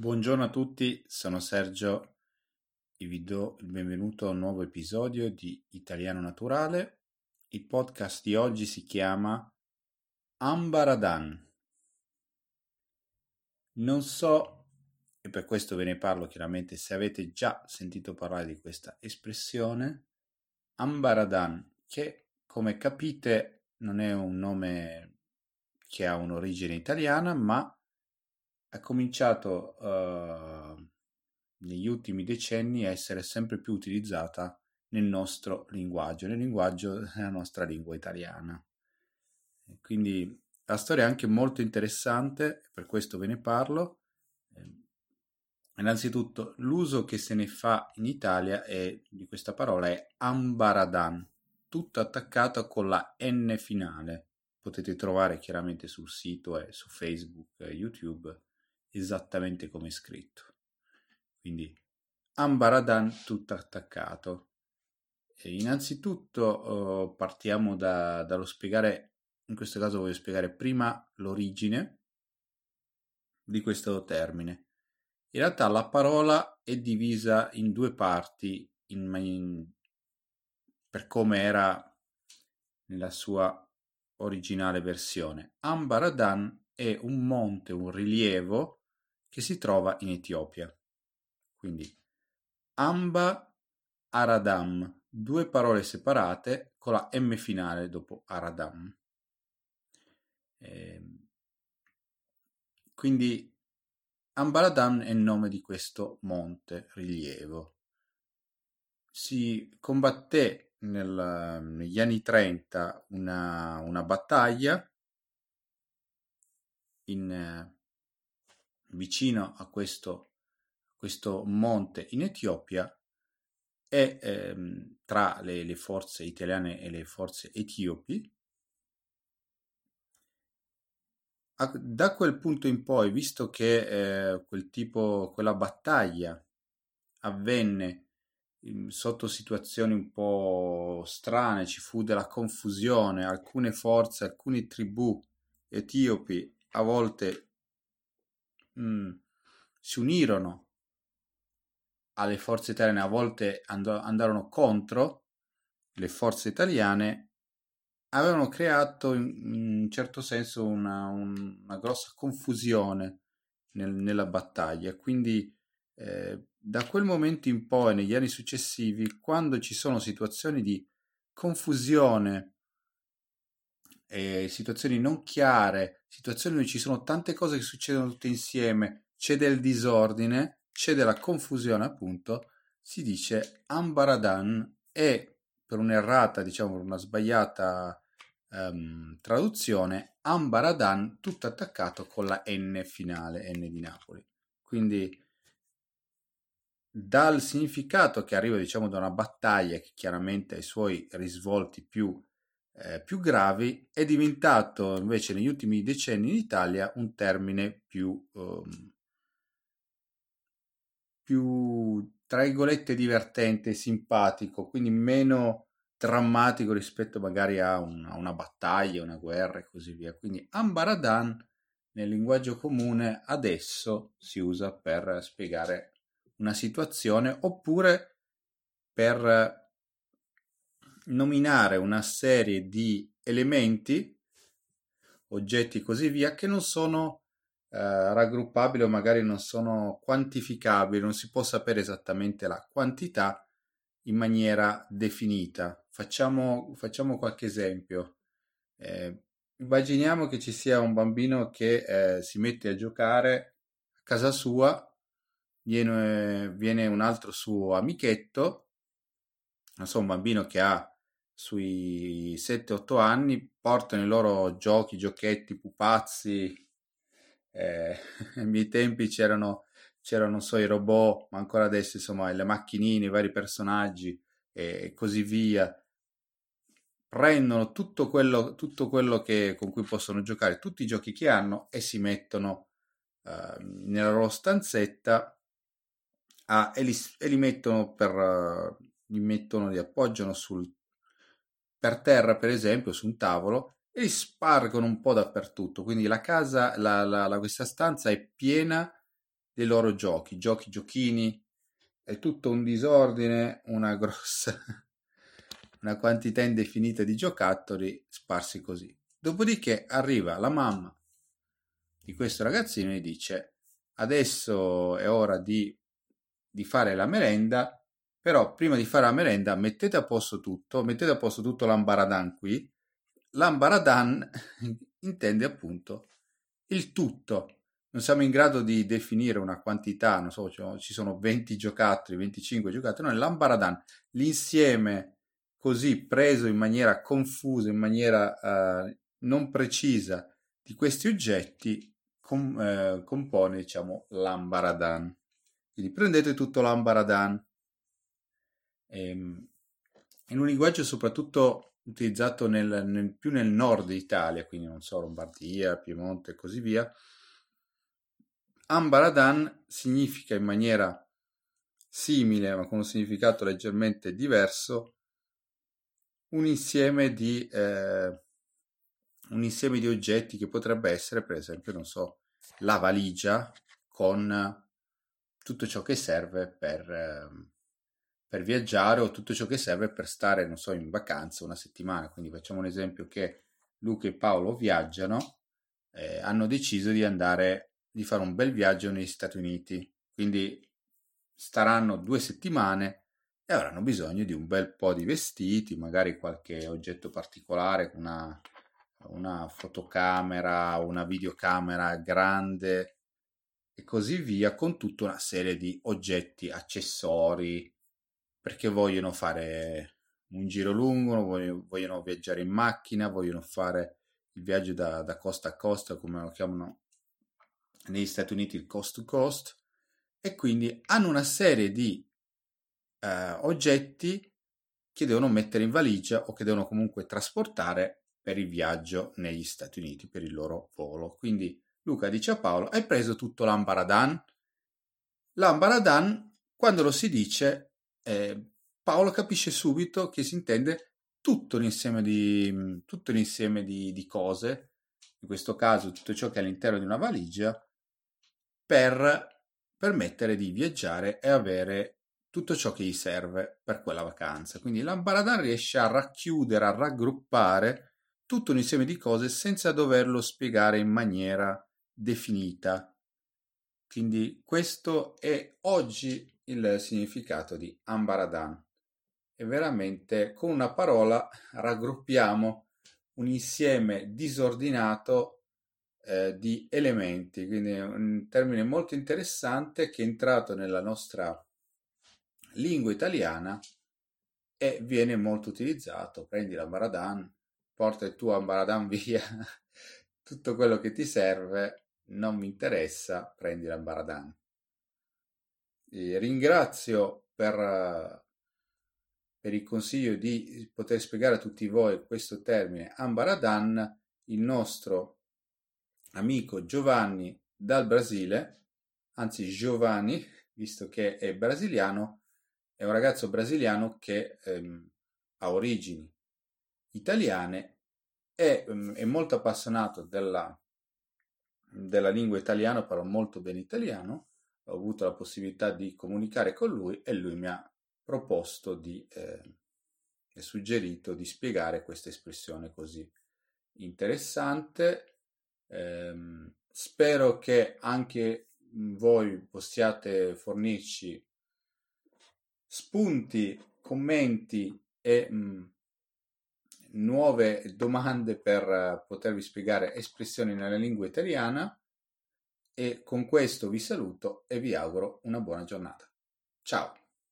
Buongiorno a tutti, sono Sergio e vi do il benvenuto a un nuovo episodio di Italiano Naturale. Il podcast di oggi si chiama Ambaradan. Non so, e per questo ve ne parlo chiaramente, se avete già sentito parlare di questa espressione, Ambaradan, che come capite non è un nome che ha un'origine italiana, ma ha cominciato uh, negli ultimi decenni a essere sempre più utilizzata nel nostro linguaggio, nel linguaggio della nostra lingua italiana. Quindi la storia è anche molto interessante, per questo ve ne parlo. Ehm, innanzitutto, l'uso che se ne fa in Italia è, di questa parola è ambaradan, tutto attaccato con la N finale. Potete trovare chiaramente sul sito e su Facebook e YouTube esattamente come è scritto. Quindi Ambaradan tutto attaccato. E innanzitutto uh, partiamo da, dallo spiegare, in questo caso voglio spiegare prima l'origine di questo termine. In realtà la parola è divisa in due parti in, in, per come era nella sua originale versione. Ambaradan è un monte, un rilievo che si trova in Etiopia. Quindi Amba Aradam, due parole separate con la M finale dopo Aradam. Eh, quindi Ambaradam è il nome di questo monte rilievo. Si combatté nel, negli anni 30 una, una battaglia in, vicino a questo, questo monte in Etiopia e ehm, tra le, le, forze italiane e le forze etiopi. Da quel punto in poi, visto che eh, quel tipo, quella battaglia avvenne in, sotto situazioni un po' strane, ci fu della confusione, alcune forze, alcune tribù etiopi a volte mh, mm, si unirono alle forze italiane, a volte and- andarono contro le forze italiane, avevano creato in, in certo senso una, un, una grossa confusione nel, nella battaglia. Quindi eh, da quel momento in poi, negli anni successivi, quando ci sono situazioni di confusione eh, situazioni non chiare, situazioni dove ci sono tante cose che succedono tutte insieme, c'è del disordine, c'è della confusione appunto, si dice Ambaradan e per un'errata, diciamo una sbagliata um, traduzione, Ambaradan tutto attaccato con la N finale, N di Napoli. Quindi dal significato che arriva diciamo da una battaglia che chiaramente ha i suoi risvolti più eh, più gravi, è diventato invece negli ultimi decenni in Italia un termine più, um, più tra virgolette divertente, simpatico, quindi meno drammatico rispetto magari a una, una battaglia, una guerra e così via. Quindi Ambaradan nel linguaggio comune adesso si usa per spiegare una situazione oppure per nominare una serie di elementi, oggetti e così via, che non sono eh, raggruppabili o magari non sono quantificabili, non si può sapere esattamente la quantità in maniera definita. Facciamo, facciamo qualche esempio. Eh, immaginiamo che ci sia un bambino che eh, si mette a giocare a casa sua, viene, viene un altro suo amichetto, non so, un bambino che ha sui 7-8 anni portano i loro giochi, giochetti, pupazzi. Eh, ai miei tempi c'erano, c'erano, so, i robot, ma ancora adesso, insomma, le macchinine, i vari personaggi e così via. Prendono tutto quello, tutto quello che, con cui possono giocare, tutti i giochi che hanno e si mettono uh, nella loro stanzetta a, e, li, e, li, mettono per, uh, li mettono, li appoggiano sul per terra, per esempio, su un tavolo e li spargono un po' dappertutto. Quindi la casa, la, la, la, questa stanza è piena dei loro giochi, giochi, giochini, è tutto un disordine, una grossa, una quantità indefinita di giocattoli sparsi così. Dopodiché arriva la mamma di questo ragazzino e dice adesso è ora di, di fare la merenda, però prima di fare la merenda mettete a posto tutto, mettete a posto tutto l'ambaradan qui. L'ambaradan intende appunto il tutto. Non siamo in grado di definire una quantità, non so, ci sono 20 giocattoli, 25 giocattoli, no, l'ambaradan, l'insieme così preso in maniera confusa, in maniera uh, non precisa di questi oggetti com, eh, compone diciamo l'ambaradan. Quindi prendete tutto l'ambaradan. Ehm, in un linguaggio soprattutto utilizzato nel, nel, più nel nord Italia, quindi non so, Lombardia, Piemonte e così via. Ambaradan significa in maniera simile ma con un significato leggermente diverso un insieme di eh, un insieme di oggetti che potrebbe essere, per esempio, non so, la valigia con tutto ciò che serve per, ehm, per viaggiare o tutto ciò che serve per stare, non so, in vacanza una settimana. Quindi facciamo un esempio che Luca e Paolo viaggiano, eh, hanno deciso di andare, di fare un bel viaggio negli Stati Uniti. Quindi staranno due settimane e avranno bisogno di un bel po' di vestiti, magari qualche oggetto particolare, una una fotocamera, una videocamera grande e così via, con tutta una serie di oggetti, accessori, perché vogliono fare un giro lungo, vogliono, viaggiare in macchina, vogliono fare il viaggio da, da costa a costa, come lo chiamano negli Stati Uniti il coast to coast, e quindi hanno una serie di eh, oggetti che devono mettere in valigia o che devono comunque trasportare per il viaggio negli Stati Uniti, per il loro volo. Quindi Luca dice a Paolo, hai preso tutto l'ambaradan? L'ambaradan, quando lo si dice, eh, Paolo capisce subito che si intende tutto l'insieme, di, tutto l'insieme di, di cose, in questo caso tutto ciò che è all'interno di una valigia, per permettere di viaggiare e avere tutto ciò che gli serve per quella vacanza. Quindi l'ambaradan riesce a racchiudere, a raggruppare tutto un insieme di cose senza doverlo spiegare in maniera definita. Quindi questo è oggi il significato di Ambaradan. E veramente con una parola raggruppiamo un insieme disordinato eh, di elementi, quindi è un termine molto interessante che è entrato nella nostra lingua italiana e viene molto utilizzato. Prendi l'Ambaradan, porta il tuo ambaradan via, tutto quello che ti serve non mi interessa, prendi l'ambaradan. E ringrazio per, per il consiglio di poter spiegare a tutti voi questo termine ambaradan, il nostro amico Giovanni dal Brasile, anzi Giovanni, visto che è brasiliano, è un ragazzo brasiliano che ehm, ha origini italiane e um, è molto appassionato della, della lingua italiana, parla molto bene italiano, ho avuto la possibilità di comunicare con lui e lui mi ha proposto di, eh, suggerito di spiegare questa espressione così interessante. Eh, spero che anche voi possiate fornirci spunti, commenti e mh, nuove domande per potervi spiegare espressioni nella lingua italiana e con questo vi saluto e vi auguro una buona giornata. Ciao!